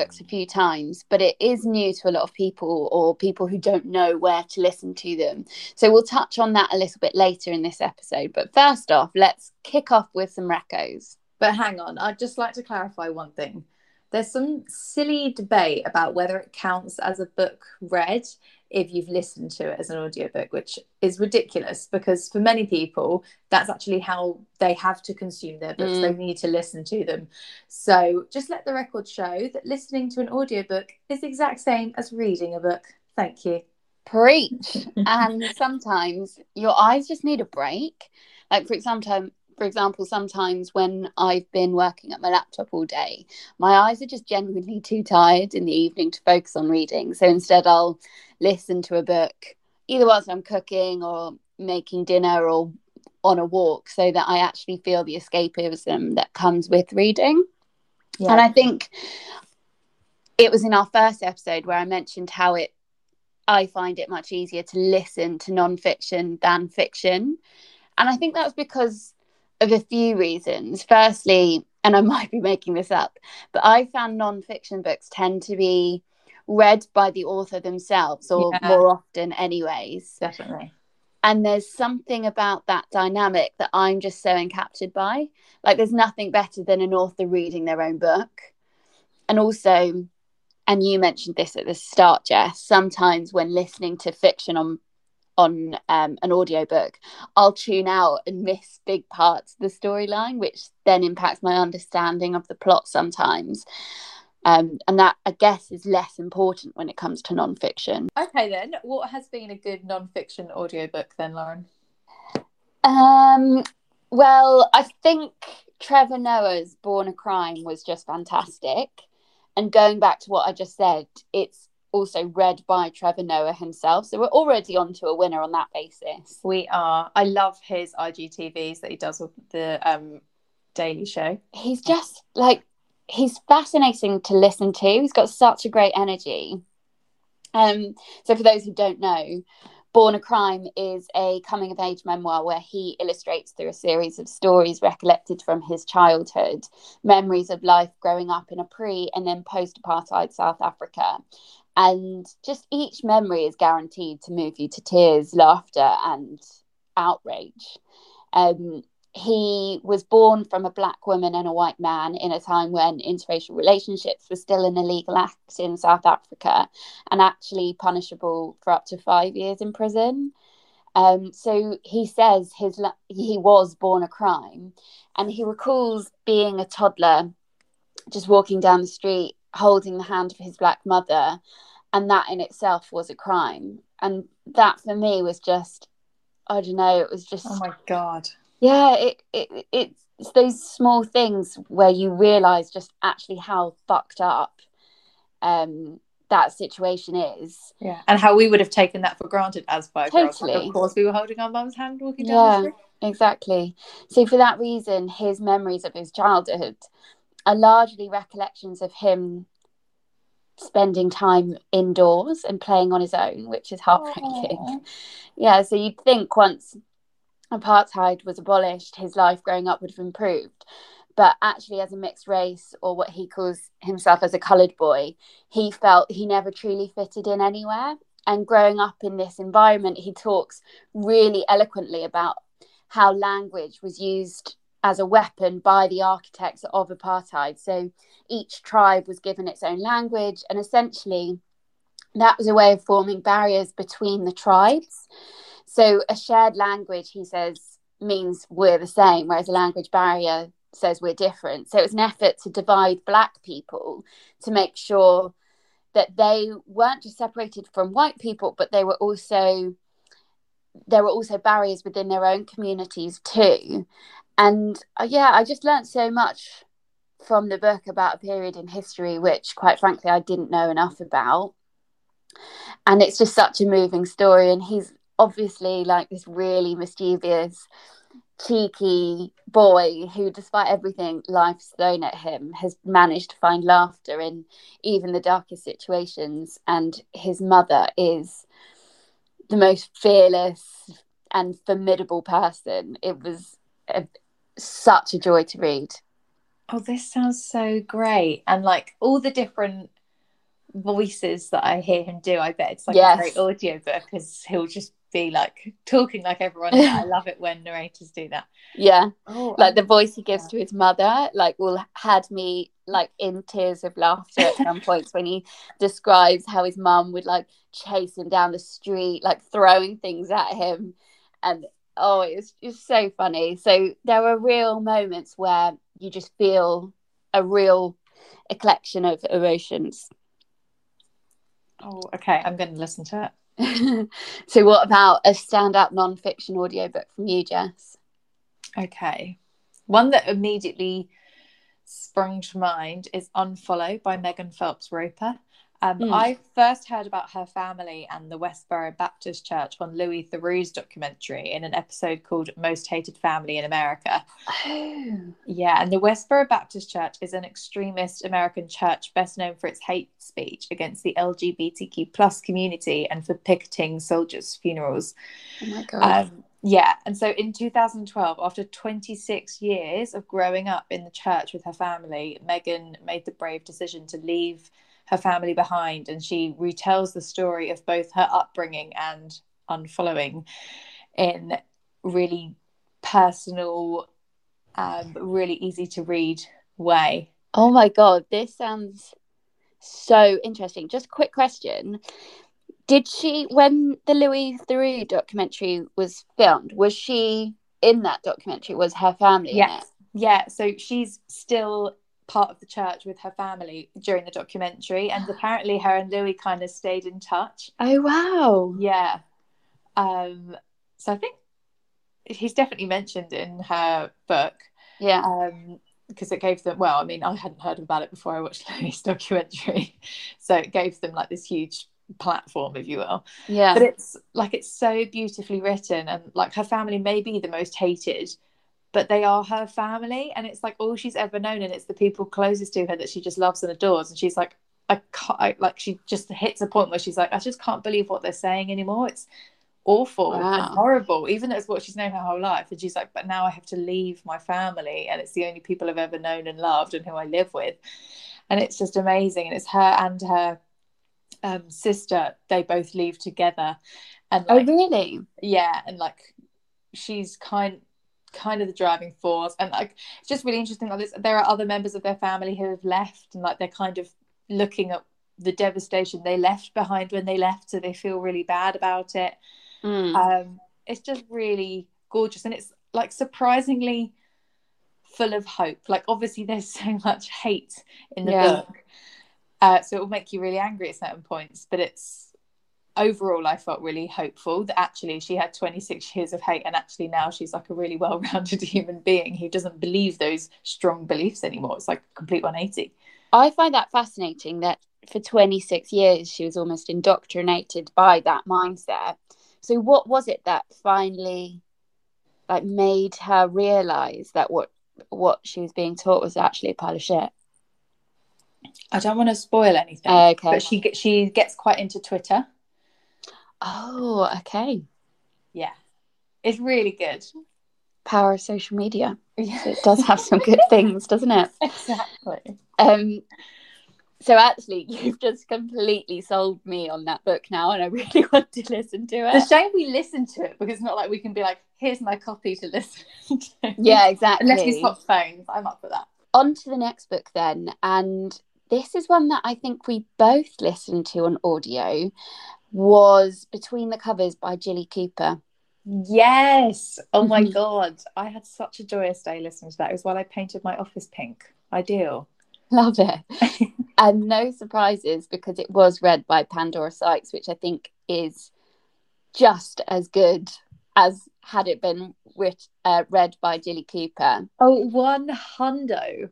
a few times, but it is new to a lot of people or people who don't know where to listen to them. So we'll touch on that a little bit later in this episode. But first off, let's kick off with some recos. But hang on, I'd just like to clarify one thing. There's some silly debate about whether it counts as a book read if you've listened to it as an audiobook, which is ridiculous because for many people, that's actually how they have to consume their books. Mm. They need to listen to them. So just let the record show that listening to an audiobook is the exact same as reading a book. Thank you. Preach. and sometimes your eyes just need a break. Like for example, for example, sometimes when I've been working at my laptop all day, my eyes are just genuinely too tired in the evening to focus on reading. So instead, I'll listen to a book either whilst I'm cooking or making dinner or on a walk so that I actually feel the escapism that comes with reading. Yeah. And I think it was in our first episode where I mentioned how it I find it much easier to listen to nonfiction than fiction. And I think that's because of a few reasons. Firstly, and I might be making this up, but I found nonfiction books tend to be read by the author themselves, or Yeah. more often, anyways. Definitely. And there's something about that dynamic that I'm just so encaptured by. Like, there's nothing better than an author reading their own book. And also, and you mentioned this at the start, Jess, sometimes when listening to fiction on on um, an audiobook, I'll tune out and miss big parts of the storyline, which then impacts my understanding of the plot sometimes. Um, and that, I guess, is less important when it comes to nonfiction. Okay, then. What has been a good non-fiction audiobook then, Lauren? Um, well, I think Trevor Noah's Born a Crime was just fantastic. And going back to what I just said, it's also read by Trevor Noah himself. So we're already on to a winner on that basis. We are. I love his IGTVs that he does with the um, Daily Show. He's just like, he's fascinating to listen to. He's got such a great energy. Um, so for those who don't know, Born a Crime is a coming of age memoir where he illustrates through a series of stories recollected from his childhood, memories of life growing up in a pre and then post apartheid South Africa. And just each memory is guaranteed to move you to tears, laughter, and outrage. Um, he was born from a black woman and a white man in a time when interracial relationships were still an illegal act in South Africa and actually punishable for up to five years in prison. Um, so he says his he was born a crime, and he recalls being a toddler, just walking down the street, holding the hand of his black mother, and that in itself was a crime. And that for me was just, I don't know, it was just Oh my god. yeah it, it it's those small things where you realize just actually how fucked up um that situation is Yeah. And how we would have taken that for granted as five olds. Like, Totally. of course, we were holding our mum's hand walking down Yeah. the street. exactly so for that reason his memories of his childhood are largely recollections of him spending time indoors and playing on his own which is heartbreaking. Aw. yeah so you'd think once apartheid was abolished his life growing up would have improved. But actually as a mixed race or what he calls himself as a colored boy he felt he never truly fitted in anywhere. And growing up in this environment he talks really eloquently about how language was used as a weapon by the architects of apartheid so each tribe was given its own language and essentially that was a way of forming barriers between the tribes so a shared language, he says, means we're the same, whereas a language barrier says we're different. So it was an effort to divide black people to make sure that they weren't just separated from white people, but they were also there were also barriers within their own communities too. And uh, yeah, I just learned so much from the book about a period in history which, quite frankly, I didn't know enough about. And it's just such a moving story. And he's obviously like this really mischievous, cheeky boy who, despite everything life's thrown at him, has managed to find laughter in even the darkest situations. And his mother is the most fearless and formidable person. It was a, such a joy to read. Oh, this sounds so great. And like all the different voices that I hear him do, I bet it's like yes. a great audiobook because he'll just be like talking like everyone. I love it when narrators do that. Yeah. Oh, like the voice he gives yeah. to his mother, like will had me like in tears of laughter at some points when he describes how his mum would like chase him down the street, like throwing things at him. And oh, it's just so funny. So there are real moments where you just feel a real a collection of emotions. Oh, okay. I'm going to listen to it. so, what about a standout non-fiction audiobook from you, Jess? Okay, one that immediately sprung to mind is Unfollow by Megan Phelps Roper. Um, mm. I first heard about her family and the Westboro Baptist Church on Louis Theroux's documentary in an episode called Most Hated Family in America. Oh. Yeah, and the Westboro Baptist Church is an extremist American church best known for its hate speech against the LGBTQ plus community and for picketing soldiers' funerals. Oh my God. Um, yeah, and so in 2012, after 26 years of growing up in the church with her family, Megan made the brave decision to leave her family behind and she retells the story of both her upbringing and unfollowing in really personal um, really easy to read way. Oh my god this sounds so interesting. Just quick question. Did she when the louis theroux documentary was filmed was she in that documentary? Was her family yes. yeah so she's still part of the church with her family during the documentary, and apparently her and Louis kind of stayed in touch. Oh wow! Yeah. Um, so I think he's definitely mentioned in her book. Yeah. Um, because it gave them well, I mean, I hadn't heard about it before I watched Louis' documentary, so it gave them like this huge platform, if you will. Yeah. But it's like it's so beautifully written, and like her family may be the most hated but they are her family and it's like all she's ever known and it's the people closest to her that she just loves and adores and she's like I can't I, like she just hits a point where she's like I just can't believe what they're saying anymore. It's awful wow. and horrible even though it's what she's known her whole life and she's like but now I have to leave my family and it's the only people I've ever known and loved and who I live with. And it's just amazing and it's her and her um, sister they both leave together and oh, like, oh really? Yeah and like she's kind kind of the driving force and like it's just really interesting like this there are other members of their family who have left and like they're kind of looking at the devastation they left behind when they left so they feel really bad about it mm. um it's just really gorgeous and it's like surprisingly full of hope like obviously there's so much hate in the yeah. book uh, so it will make you really angry at certain points but it's overall i felt really hopeful that actually she had 26 years of hate and actually now she's like a really well-rounded human being who doesn't believe those strong beliefs anymore. It's like a complete 180 i find that fascinating that for 26 years she was almost indoctrinated by that mindset. So what was it that finally like made her realize that what what she was being taught was actually a pile of shit? I don't want to spoil anything, okay. but she she gets quite into Twitter, Oh, okay. Yeah. It's really good. Power of social media. Yeah. it does have some good things, doesn't it? Exactly. Um so actually you've just completely sold me on that book now and I really want to listen to it. It's a shame we listen to it because it's not like we can be like, here's my copy to listen to. Yeah, exactly. Unless we swap phones. I'm up for that. On to the next book then. And this is one that I think we both listened to on audio was Between the Covers by Jilly Cooper. Yes. Oh my mm-hmm. God. I had such a joyous day listening to that. It was while I painted my office pink. Ideal. Love it. and no surprises because it was read by Pandora Sykes, which I think is just as good as had it been writ, uh, read by Jilly Cooper. Oh, one hundo.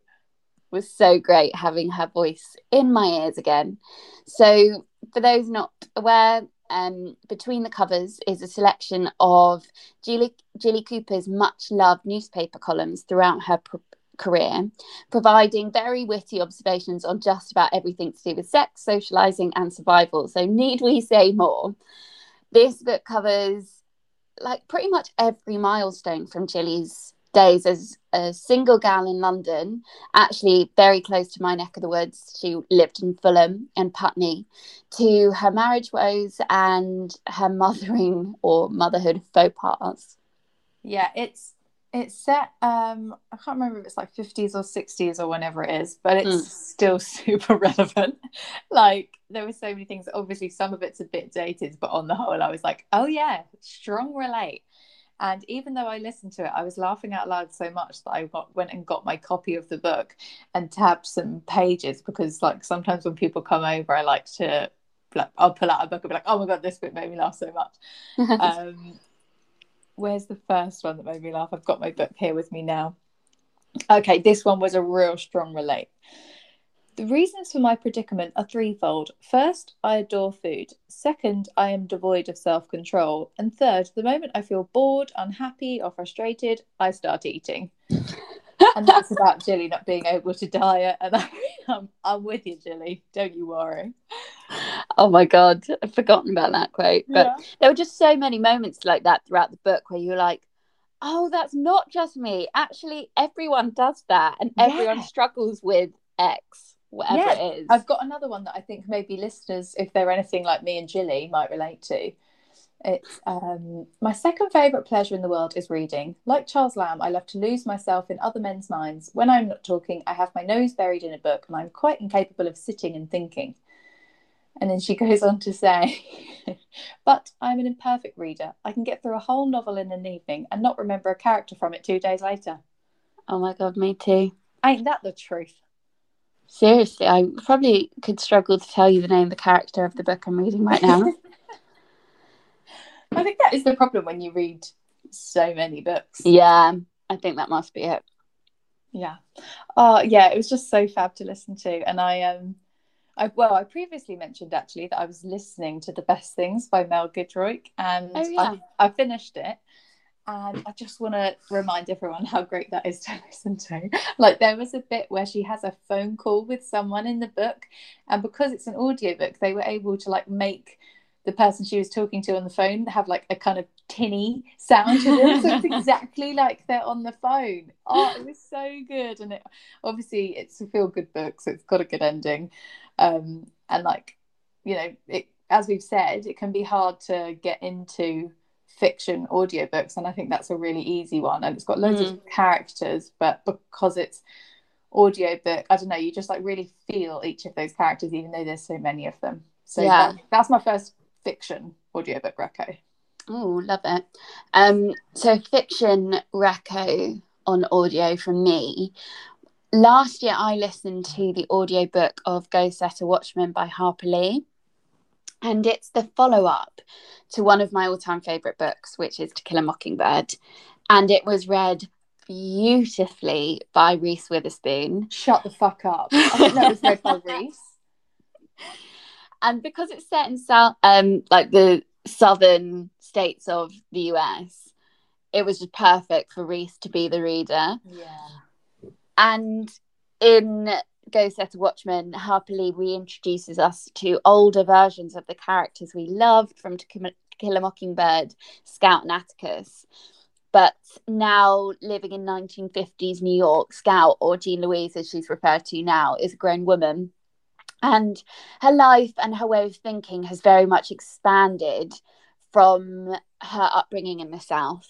Was so great having her voice in my ears again. So, for those not aware, um, between the covers is a selection of Jilly, Jilly Cooper's much loved newspaper columns throughout her pr- career, providing very witty observations on just about everything to do with sex, socializing, and survival. So, need we say more? This book covers like pretty much every milestone from Jilly's days as a single gal in London, actually very close to my neck of the woods. She lived in Fulham and Putney, to her marriage woes and her mothering or motherhood faux pas. Yeah, it's it's set um I can't remember if it's like 50s or 60s or whenever it is, but it's mm. still super relevant. like there were so many things obviously some of it's a bit dated, but on the whole I was like, "Oh yeah, strong relate." And even though I listened to it, I was laughing out loud so much that I got, went and got my copy of the book and tabbed some pages because, like, sometimes when people come over, I like to, like, I'll pull out a book and be like, "Oh my god, this book made me laugh so much." um, where's the first one that made me laugh? I've got my book here with me now. Okay, this one was a real strong relate. The reasons for my predicament are threefold. First, I adore food. Second, I am devoid of self control. And third, the moment I feel bored, unhappy, or frustrated, I start eating. and that's about Jilly not being able to diet. And I, I'm, I'm with you, Jilly. Don't you worry. Oh my God, I've forgotten about that quote. But yeah. there were just so many moments like that throughout the book where you're like, oh, that's not just me. Actually, everyone does that and everyone yeah. struggles with X whatever yeah, it is. I've got another one that I think maybe listeners, if they're anything like me and Jilly, might relate to. It's um, my second favourite pleasure in the world is reading. Like Charles Lamb, I love to lose myself in other men's minds. When I'm not talking, I have my nose buried in a book and I'm quite incapable of sitting and thinking. And then she goes on to say, But I'm an imperfect reader. I can get through a whole novel in an evening and not remember a character from it two days later. Oh my God, me too. Ain't that the truth? Seriously, I probably could struggle to tell you the name of the character of the book I'm reading right now. I think that is the problem when you read so many books. Yeah, I think that must be it. Yeah. Oh, yeah, it was just so fab to listen to. And I um I well, I previously mentioned actually that I was listening to The Best Things by Mel Giedroyc and oh, yeah. I, I finished it and I just want to remind everyone how great that is to listen to. Like there was a bit where she has a phone call with someone in the book, and because it's an audiobook, they were able to like make the person she was talking to on the phone have like a kind of tinny sound to them. so it's exactly like they're on the phone. Oh, it was so good. And it obviously it's a feel good book, so it's got a good ending. Um, and like, you know, it as we've said, it can be hard to get into fiction audiobooks and i think that's a really easy one and it's got loads mm. of characters but because it's audiobook i don't know you just like really feel each of those characters even though there's so many of them. So yeah. that, that's my first fiction audiobook reco oh love it. Um so fiction reco on audio from me. Last year i listened to the audiobook of go set a watchman by harper lee and it's the follow up to one of my all time favourite books, which is To Kill a Mockingbird. And it was read beautifully by Reese Witherspoon. Shut the fuck up. I that was read by Reese. And because it's set in south, um, like the southern states of the US, it was just perfect for Reese to be the reader. Yeah. And in Go Set a Watchman, Lee reintroduces us to older versions of the characters we loved from To Kill a Mockingbird, Scout and Atticus. But now living in 1950s New York, Scout, or Jean Louise, as she's referred to now, is a grown woman. And her life and her way of thinking has very much expanded from her upbringing in the South.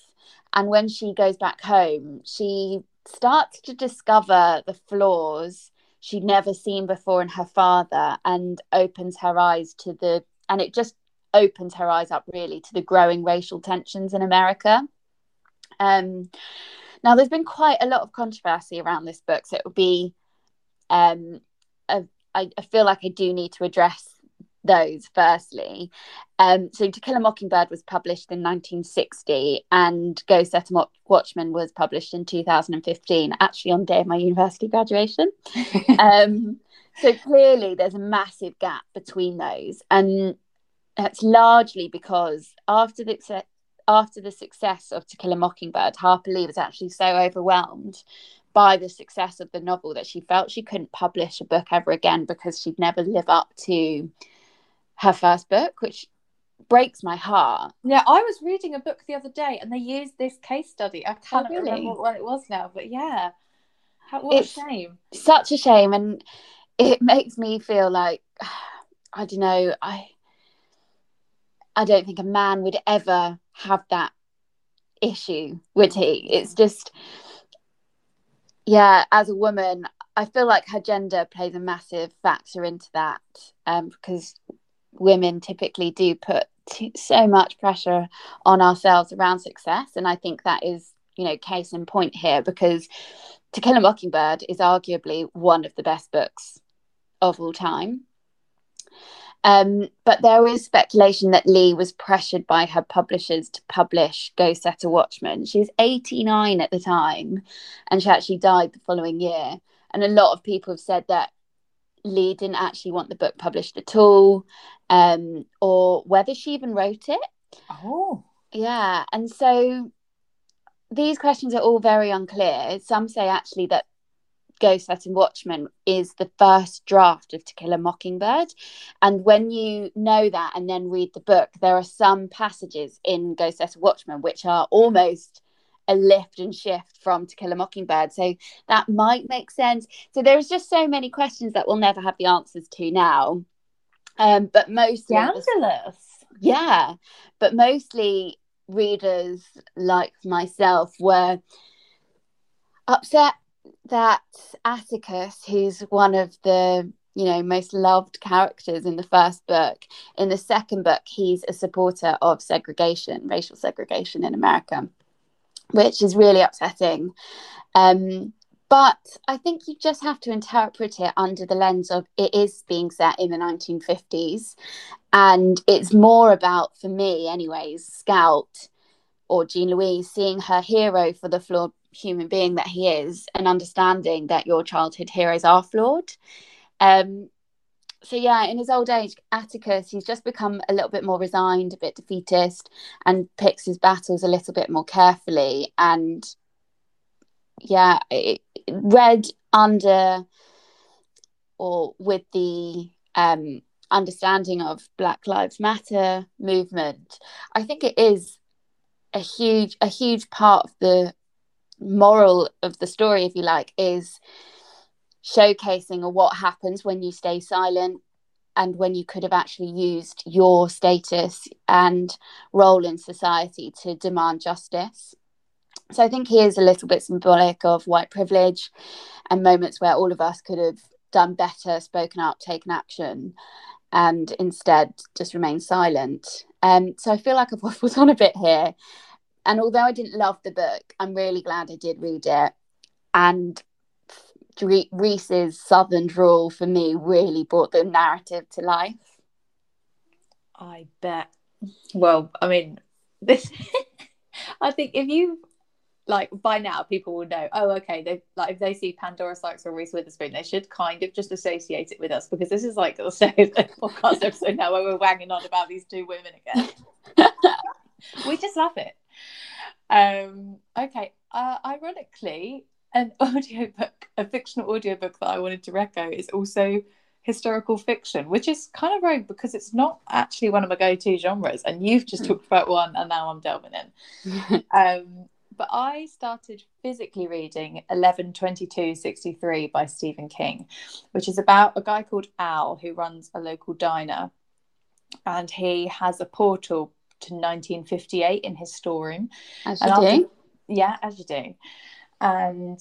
And when she goes back home, she starts to discover the flaws she'd never seen before in her father and opens her eyes to the and it just opens her eyes up really to the growing racial tensions in America. Um, now, there's been quite a lot of controversy around this book, so it would be, um, a, I, I feel like I do need to address those firstly. Um, so To Kill a Mockingbird was published in 1960 and Go Set a Watchman was published in 2015, actually on the day of my university graduation. um, so clearly there's a massive gap between those. And that's largely because after the after the success of To Kill a Mockingbird, Harper Lee was actually so overwhelmed by the success of the novel that she felt she couldn't publish a book ever again because she'd never live up to her first book, which breaks my heart. Yeah, I was reading a book the other day and they used this case study. I can't Oh, really? remember what it was now, but yeah. How, what It's- a shame. Such a shame, and it makes me feel like I don't know. I I don't think a man would ever have that issue, would he? It's just, yeah. As a woman, I feel like her gender plays a massive factor into that, um, because women typically do put t- so much pressure on ourselves around success, and I think that is, you know, case in point here because To Kill a Mockingbird is arguably one of the best books of all time. Um, but there is speculation that Lee was pressured by her publishers to publish Go Set a Watchman. She was 89 at the time and she actually died the following year. And a lot of people have said that Lee didn't actually want the book published at all, um, or whether she even wrote it. Oh. Yeah, and so these questions are all very unclear. Some say actually that Go Set a Watchman is the first draft of To Kill a Mockingbird. And when you know that and then read the book, there are some passages in Go Set a Watchman which are almost a lift and shift from To Kill a Mockingbird. So that might make sense. So there's just so many questions that we'll never have the answers to now. Um, but mostly Scandalous. yeah but mostly readers like myself were upset that atticus who's one of the you know most loved characters in the first book in the second book he's a supporter of segregation racial segregation in america which is really upsetting um but I think you just have to interpret it under the lens of it is being set in the 1950s. And it's more about, for me, anyways, Scout or Jean Louise seeing her hero for the flawed human being that he is and understanding that your childhood heroes are flawed. Um, so, yeah, in his old age, Atticus, he's just become a little bit more resigned, a bit defeatist, and picks his battles a little bit more carefully. And yeah, it, read under or with the um, understanding of Black Lives Matter movement, I think it is a huge a huge part of the moral of the story, if you like, is showcasing what happens when you stay silent and when you could have actually used your status and role in society to demand justice. So I think he is a little bit symbolic of white privilege and moments where all of us could have done better, spoken up, taken action, and instead just remained silent. Um, so I feel like I've waffled on a bit here. And although I didn't love the book, I'm really glad I did read it. And Reese's Southern drawl for me really brought the narrative to life. I bet. Well, I mean, this. I think if you like by now, people will know. Oh, okay. They like if they see Pandora Sykes or Reese Witherspoon, they should kind of just associate it with us because this is like the podcast episode now where we're wanging on about these two women again. we just love it. Um, okay. Uh, ironically, an audiobook, a fictional audiobook that I wanted to reco is also historical fiction, which is kind of rogue because it's not actually one of my go-to genres. And you've just talked about one, and now I'm delving in. Um, but I started physically reading 112263 by Stephen King, which is about a guy called Al who runs a local diner. And he has a portal to 1958 in his storeroom. As And you after- do. Yeah, as you do. And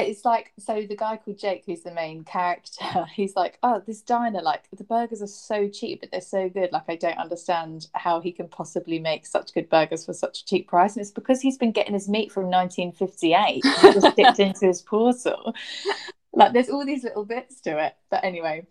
it's like, so the guy called Jake, who's the main character, he's like, oh, this diner, like the burgers are so cheap, but they're so good. Like, I don't understand how he can possibly make such good burgers for such a cheap price. And it's because he's been getting his meat from 1958, It just dipped into his portal. Like, there's all these little bits to it. But anyway,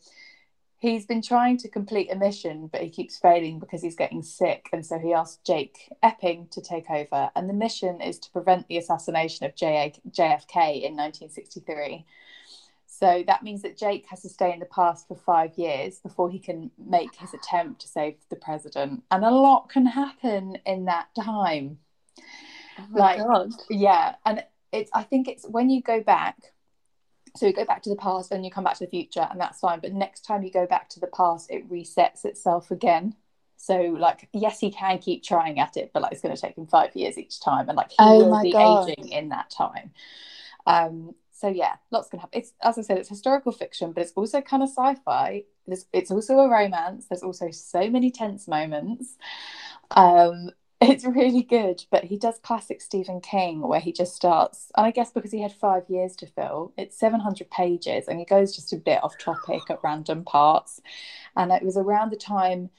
he's been trying to complete a mission, but he keeps failing because he's getting sick. And so he asked Jake Epping to take over. And the mission is to prevent the assassination of JFK in 1963. So that means that Jake has to stay in the past for five years before he can make his attempt to save the president. And a lot can happen in that time. Oh like, God. yeah. And it's, I think it's when you go back, so you go back to the past and you come back to the future, and that's fine. But next time you go back to the past, it resets itself again. So, like, yes, he can keep trying at it, but like, it's going to take him five years each time, and like, he Oh will be God. aging in that time. Um, so yeah, lots can happen. It's as I said, it's historical fiction, but it's also kind of sci-fi. It's, it's also a romance. There's also so many tense moments. Um, it's really good, but he does classic Stephen King where he just starts, and I guess because he had five years to fill, it's 700 pages and he goes just a bit off topic at random parts. And it was around the time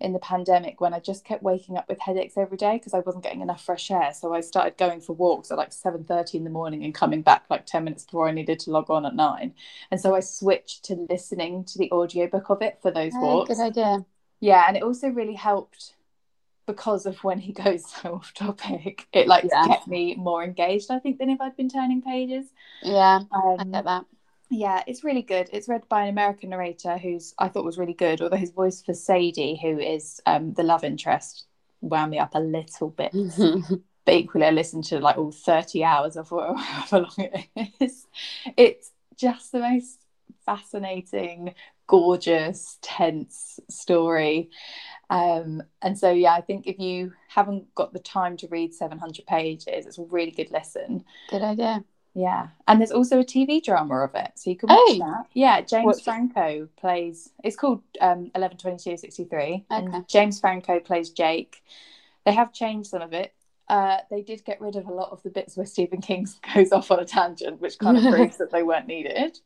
in the pandemic when I just kept waking up with headaches every day because I wasn't getting enough fresh air. So I started going for walks at like 7:30 in the morning and coming back like 10 minutes before I needed to log on at nine. And so I switched to listening to the audiobook of it for those Oh, walks. good idea. Yeah, and it also really helped because of when he goes so off topic. It like Yeah. kept me more engaged, I think, than if I'd been turning pages. Yeah, I Um, get that. yeah, it's really good. It's read by an American narrator who's I thought was really good, although his voice for Sadie, who is um, the love interest, wound me up a little bit. But equally, I listened to like all 30 hours of however long it is. It's just the most fascinating, gorgeous, tense story. Um, and so, yeah, I think if you haven't got the time to read 700 pages, it's a really good listen. good idea. Yeah, and there's also a TV drama of it, so you can watch Oh. that. Yeah, James What's? Franco plays. It's called um, Eleven Twenty Two Sixty Three, Okay. and James Franco plays Jake. They have changed some of it. Uh, they did get rid of a lot of the bits where Stephen King goes off on a tangent, which kind of proves that they weren't needed.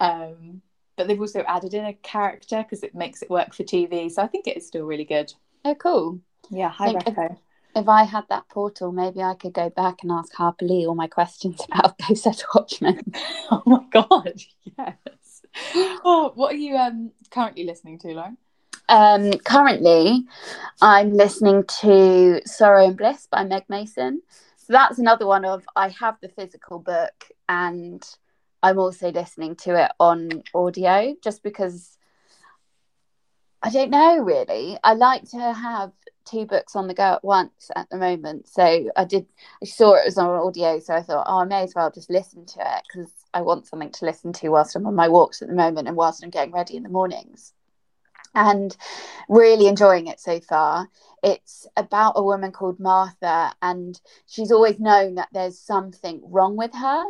Um, but they've also added in a character because it makes it work for TV. So I think it is still really good. Oh, cool. Yeah, hi Reco. If I had that portal, maybe I could go back and ask Harper Lee all my questions about Posset Watchmen. Oh my god, yes. Oh, what are you um currently listening to, Lauren? Um, currently, I'm listening to Sorrow and Bliss by Meg Mason. So that's another one of I have the physical book and I'm also listening to it on audio just because I don't know really. I like to have two books on the go at once at the moment. So I did, I saw it was on audio. So I thought, oh, I may as well just listen to it because I want something to listen to whilst I'm on my walks at the moment and whilst I'm getting ready in the mornings and really enjoying it so far. It's about a woman called Martha, and she's always known that there's something wrong with her,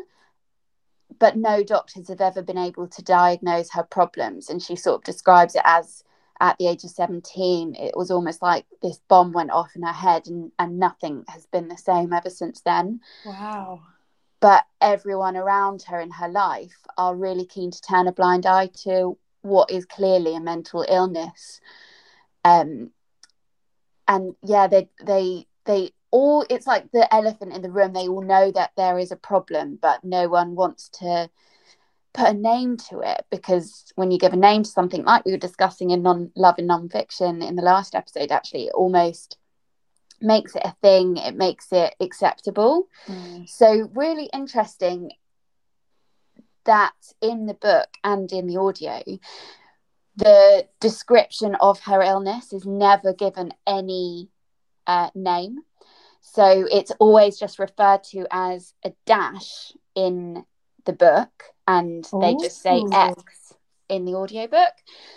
but no doctors have ever been able to diagnose her problems. And she sort of describes it as at the age of 17, it was almost like this bomb went off in her head, and, and nothing has been the same ever since then Wow. but everyone around her in her life are really keen to turn a blind eye to what is clearly a mental illness um and yeah they they they all it's like the elephant in the room. They all know that there is a problem but no one wants to put a name to it because when you give a name to something like we were discussing in non love and non-fiction in the last episode actually it almost makes it a thing. It makes it acceptable. So really interesting that in the book and in the audio, the description of her illness is never given any uh, name. So it's always just referred to as a dash in the book, and they just say X in the audiobook.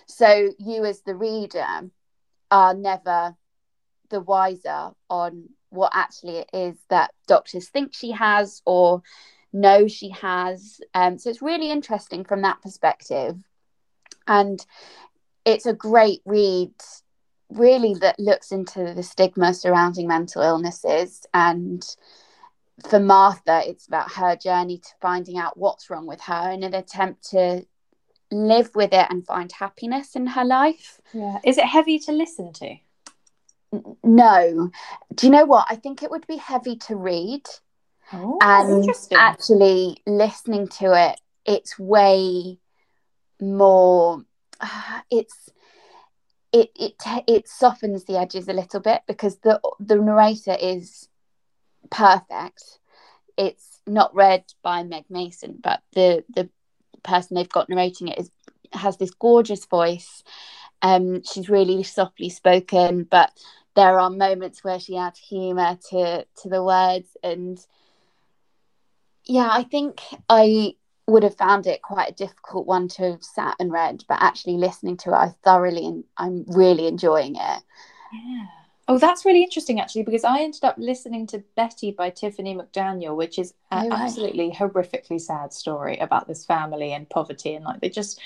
So you, as the reader, are never the wiser on what actually it is that doctors think she has or know she has. Um, so it's really interesting from that perspective. And it's a great read, really, that looks into the stigma surrounding mental illnesses. And for Martha, it's about her journey to finding out what's wrong with her in an attempt to live with it and find happiness in her life. Yeah. Is it heavy to listen to? No. Do you know what? I think it would be heavy to read. Oh, and actually listening to it it's way more uh, it's it it it softens the edges a little bit because the the narrator is perfect. It's not read by Meg Mason, but the the person they've got narrating it is has this gorgeous voice. Um, she's really softly spoken, but there are moments where she adds humour to to the words, and yeah, I think I would have found it quite a difficult one to have sat and read, but actually listening to it, I thoroughly and I'm really enjoying it. Yeah. Oh, that's really interesting actually, because I ended up listening to Betty by Tiffany McDaniel, which is an oh, absolutely horrifically sad story about this family and poverty, and like they just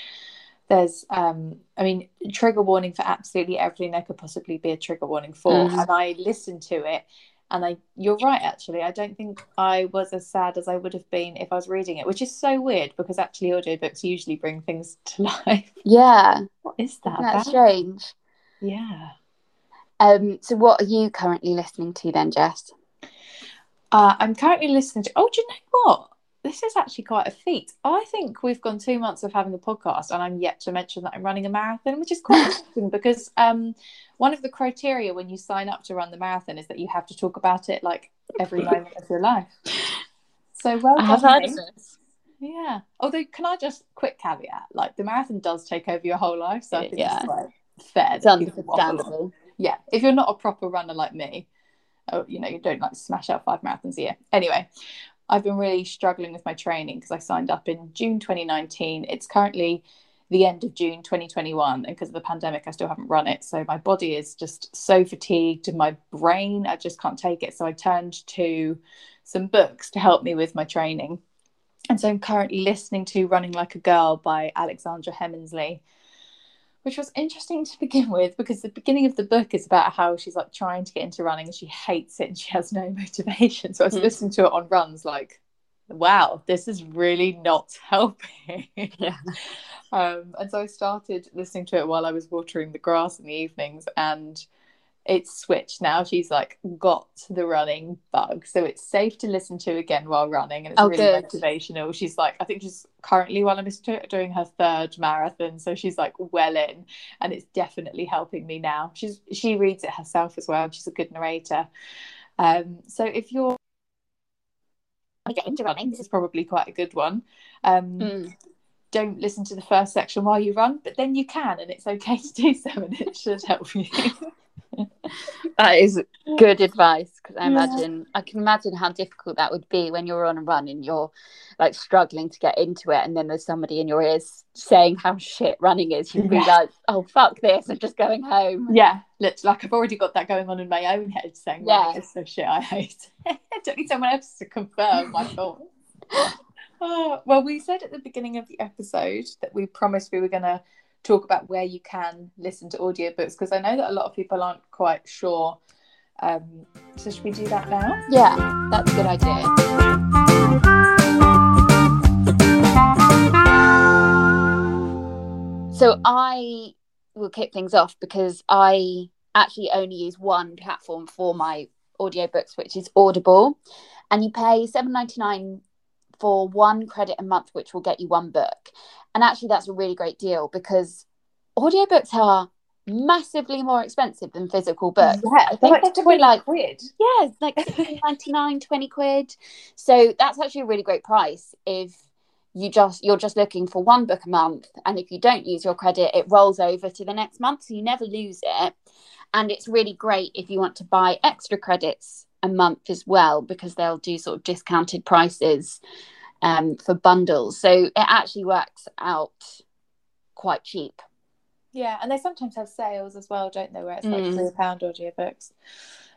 there's um I mean trigger warning for absolutely everything there could possibly be a trigger warning for, mm-hmm. and I listened to it and I, you're right, actually. I don't think I was as sad as I would have been if I was reading it, which is so weird because actually audiobooks usually bring things to life. Yeah. What is that? That's strange. Yeah. Um. So, what are you currently listening to then, Jess? Uh, I'm currently listening to. Oh, do you know what? This is actually quite a feat. I think we've gone two months of having a podcast, and I'm yet to mention that I'm running a marathon, which is quite interesting because um, one of the criteria when you sign up to run the marathon is that you have to talk about it like every moment of your life. So well, I have heard this. Yeah. Although, can I just quick caveat? Like the marathon does take over your whole life, so I think yeah. it's like fair. It's understandable. Yeah. If you're not a proper runner like me, oh, you know, you don't like smash out five marathons a year. Anyway, I've been really struggling with my training because I signed up in June 2019. It's currently the end of June 2021, and because of the pandemic, I still haven't run it. So my body is just so fatigued, and my brain, I just can't take it. So I turned to some books to help me with my training. And so I'm currently listening to Running Like a Girl by Alexandra Heminsley, which was interesting to begin with because the beginning of the book is about how she's like trying to get into running and she hates it and she has no motivation. So I was mm. listening to it on runs, like, wow, this is really not helping. Yeah. Um, and so I started listening to it while I was watering the grass in the evenings, and it's switched now. She's like got the running bug, so it's safe to listen to again while running, and it's oh, really good. motivational. She's like, I think she's currently while I'm doing her third marathon, so she's like well in, and it's definitely helping me now. She's she reads it herself as well. She's a good narrator. Um, so if you're get into running, this is probably quite a good one. Um, mm don't listen to the first section while you run, but then you can, and it's okay to do so, and it should help you. that is good advice because I imagine yeah. I can imagine how difficult that would be when you're on a run and you're like struggling to get into it, and then there's somebody in your ears saying how shit running is. You'd be yeah. like, "Oh fuck this!" I'm just going home. Yeah, literally, like I've already got that going on in my own head, saying, "Yeah, it's so shit. I hate." I don't need someone else to confirm my thoughts. Oh, well, we said at the beginning of the episode that we promised we were going to talk about where you can listen to audiobooks because I know that a lot of people aren't quite sure. Um, so, should we do that now? Yeah, that's a good idea. So, I will kick things off because I actually only use one platform for my audiobooks, which is Audible. And you pay seven ninety nine for one credit a month, which will get you one book. And actually, that's a really great deal because audiobooks are massively more expensive than physical books. Yeah, I think they're like, like quid. Yeah, like 99, 20 quid. So that's actually a really great price if you just you're just looking for one book a month and if you don't use your credit it rolls over to the next month so you never lose it and it's really great if you want to buy extra credits a month as well because they'll do sort of discounted prices um, for bundles. So it actually works out quite cheap. Yeah, and they sometimes have sales as well, don't they? Where it's like mm. three pound audiobooks.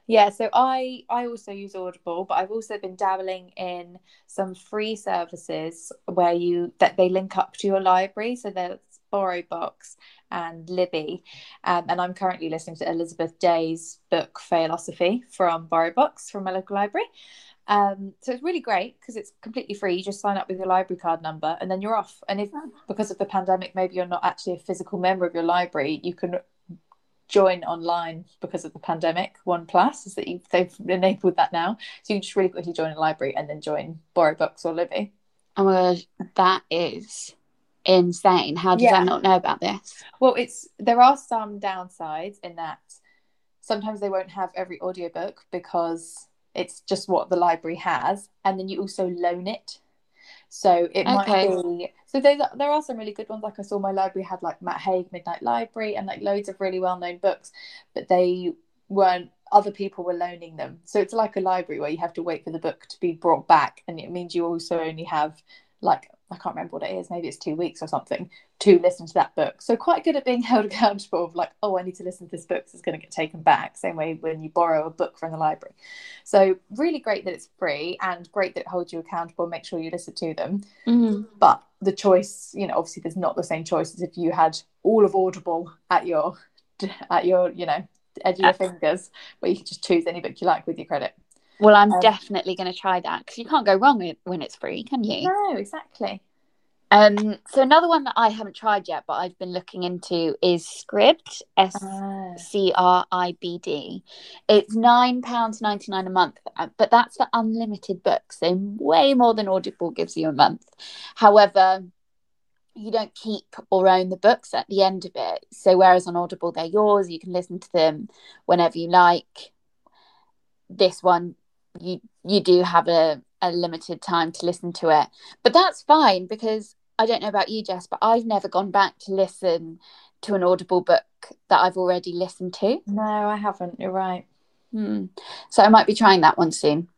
Yeah, so I I also use Audible, but I've also been dabbling in some free services where you that they link up to your library. So there's BorrowBox and Libby. Um, and I'm currently listening to Elizabeth Day's book, Failosophy, from Borrow BorrowBox from my local library. Um, so it's really great because it's completely free. You just sign up with your library card number and then you're off. And if because of the pandemic, maybe you're not actually a physical member of your library, you can join online because of the pandemic. One Plus is that you, they've enabled that now, so you just really quickly join a library and then join BorrowBox or Libby. Oh my gosh, that is insane. How did Yeah. I not know about this? Well, it's there are some downsides in that sometimes they won't have every audiobook because it's just what the library has, and then you also loan it. So it Okay. might be so there there are some really good ones. Like I saw my library had like Matt Haig Midnight Library and like loads of really well known books, but they weren't other people were loaning them. So it's like a library where you have to wait for the book to be brought back, and it means you also only have like I can't remember what it is, maybe it's two weeks or something to listen to that book. So quite good at being held accountable of like, oh, I need to listen to this book, 'cause it's going to get taken back. Same way when you borrow a book from the library. So really great that it's free and great that it holds you accountable. Make sure you listen to them. Mhm. But the choice, you know, obviously there's not the same choice as if you had all of Audible at your at your, you know, edge of your fingers, where you can just choose any book you like with your credit. Well, I'm Um, definitely going to try that because you can't go wrong with, when it's free, can you? No, exactly. Um, so another one that I haven't tried yet, but I've been looking into is Scribd. S Ah. C R I B D. It's nine pounds ninety nine a month, uh, but that's for unlimited books, so way more than Audible gives you a month. However, you don't keep or own the books at the end of it. So whereas on Audible they're yours, you can listen to them whenever you like. This one, you you do have a a limited time to listen to it, but that's fine because I don't know about you, Jess, but I've never gone back to listen to an Audible book that I've already listened to. No, I haven't. You're right. Hmm. So I might be trying that one soon.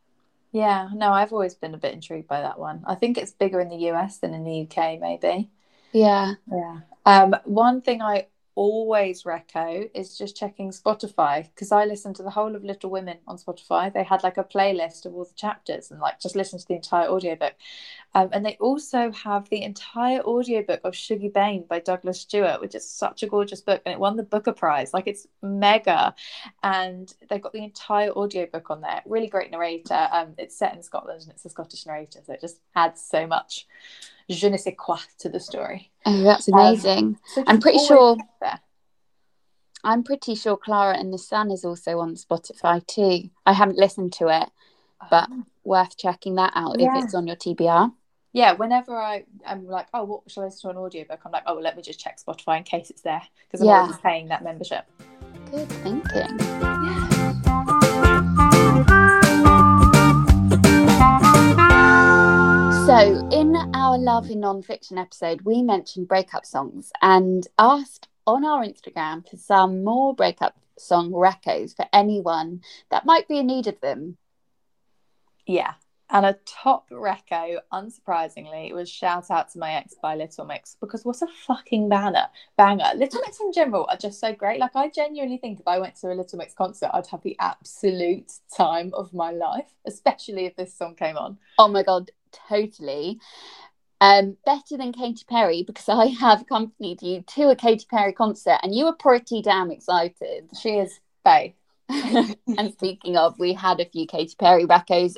Yeah, no, I've always been a bit intrigued by that one. I think it's bigger in the US than in the UK, maybe. Yeah. Yeah. Um, one thing I always reco is just checking Spotify because I listened to the whole of Little Women on Spotify. They had like a playlist of all the chapters and like just listen to the entire audiobook. Um, and they also have the entire audiobook of Shuggie Bain by Douglas Stuart, which is such a gorgeous book and it won the Booker Prize. Like it's mega. And they've got the entire audiobook on there. Really great narrator. Um, it's set in Scotland and it's a Scottish narrator, so it just adds so much je ne sais quoi to the story. Oh, that's Um, amazing. So I'm pretty sure-. I'm pretty sure Clara and the Sun is also on Spotify too. I haven't listened to it, But- worth checking that out Yeah. if it's on your TBR. yeah, whenever I am like, oh, what should I listen to an audiobook? I'm like, oh, well, let me just check Spotify in case it's there because I'm Yeah. already paying that membership. Good thinking. Yeah. So, in our Love in Non-Fiction episode, we mentioned breakup songs and asked on our Instagram for some more breakup song recos for anyone that might be in need of them. Yeah. And a top reco, unsurprisingly, was Shout Out to My Ex by Little Mix because what a fucking banner banger. Little Mix in general are just so great. Like I genuinely think if I went to a Little Mix concert, I'd have the absolute time of my life, especially if this song came on. Oh my god, totally. Um, better than Katy Perry because I have accompanied you to a Katy Perry concert and you were pretty damn excited. She is Faye. and speaking of, we had a few Katy Perry recos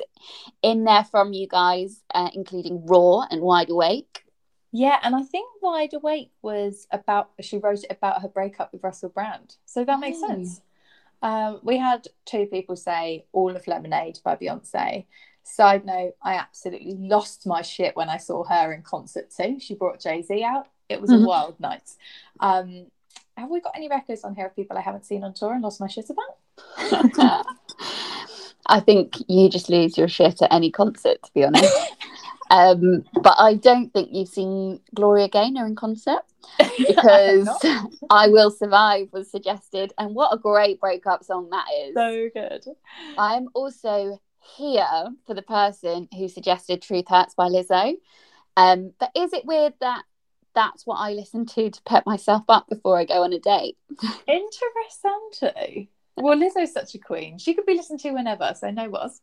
in there from you guys, uh, including Roar and Wide Awake. Yeah, and I think Wide Awake was about she wrote it about her breakup with Russell Brand. So that makes Oh. sense. Um, we had two people say All of Lemonade by Beyonce. Side note, I absolutely lost my shit when I saw her in concert too. She brought Jay Z out. It was Mhm. a wild night. Um, have we got any records on here of people I haven't seen on tour and lost my shit about? I think you just lose your shit at any concert, to be honest. um, but I don't think you've seen Gloria Gaynor in concert because I Will Survive was suggested, and what a great breakup song that is. so good. I'm also here for the person who suggested Truth Hurts by Lizzo. Um, but is it weird that that's what I listen to to pep myself up before I go on a date? Interessante. Well, Lizzo's such a queen. She could be listened to whenever, so no was.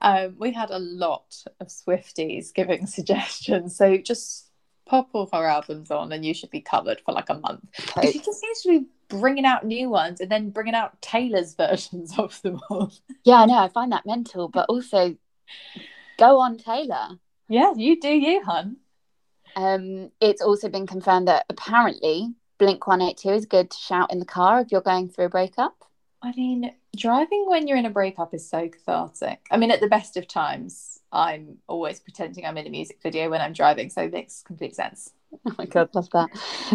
Um, we had a lot of Swifties giving suggestions, so just pop all her albums on, and you should be covered for like a month. She just seems to be bringing out new ones and then bringing out Taylor's versions of them all. Yeah, I know. I find that mental, but also go on Taylor. Yeah, you do you, hun. Um, it's also been confirmed that apparently Blink 182 is good to shout in the car if you're going through a breakup. I mean, driving when you're in a breakup is so cathartic. I mean, at the best of times, I'm always pretending I'm in a music video when I'm driving, so it makes complete sense. Oh my god, love that.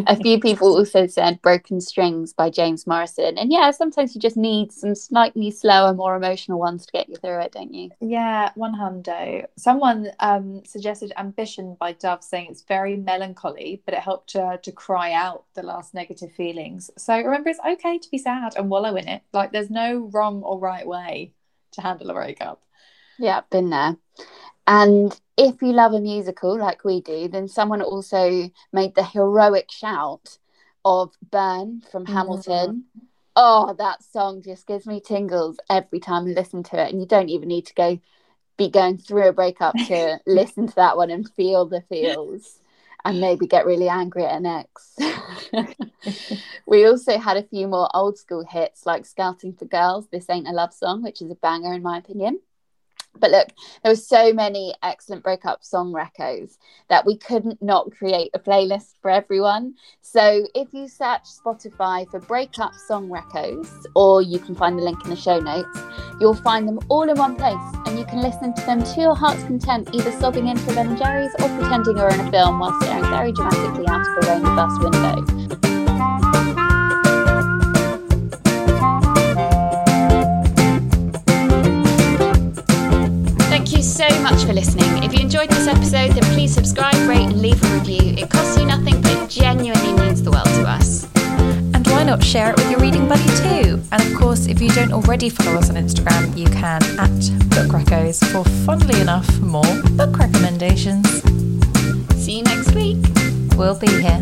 A few people also said Broken Strings by James Morrison. And yeah, sometimes you just need some slightly slower, more emotional ones to get you through it, don't you? Yeah, one hundo. Someone um, suggested Ambition by Dove, saying it's very melancholy, but it helped her to cry out the last negative feelings. So remember, it's okay to be sad and wallow in it. Like, there's no wrong or right way to handle a breakup. Yeah, been there. And if you love a musical like we do, then someone also made the heroic shout of Burn from Hamilton. Mm-hmm. Oh, that song just gives me tingles every time I listen to it. And you don't even need to go be going through a breakup to listen to that one and feel the feels and maybe get really angry at an ex. we also had a few more old school hits like Scouting for Girls, This Ain't a Love Song, which is a banger in my opinion. But look, there were so many excellent breakup song recos that we couldn't not create a playlist for everyone. So if you search Spotify for breakup song recos, or you can find the link in the show notes, you'll find them all in one place and you can listen to them to your heart's content, either sobbing into Ben and Jerry's or pretending you're in a film while staring very dramatically out of a rainy bus window. So much for listening. If you enjoyed this episode, then please subscribe, rate, and leave a review. It costs you nothing, but it genuinely means the world to us. And why not share it with your reading buddy too? And of course, if you don't already follow us on Instagram, you can at Book Recos for, funnily enough, more book recommendations. See you next week. We'll be here.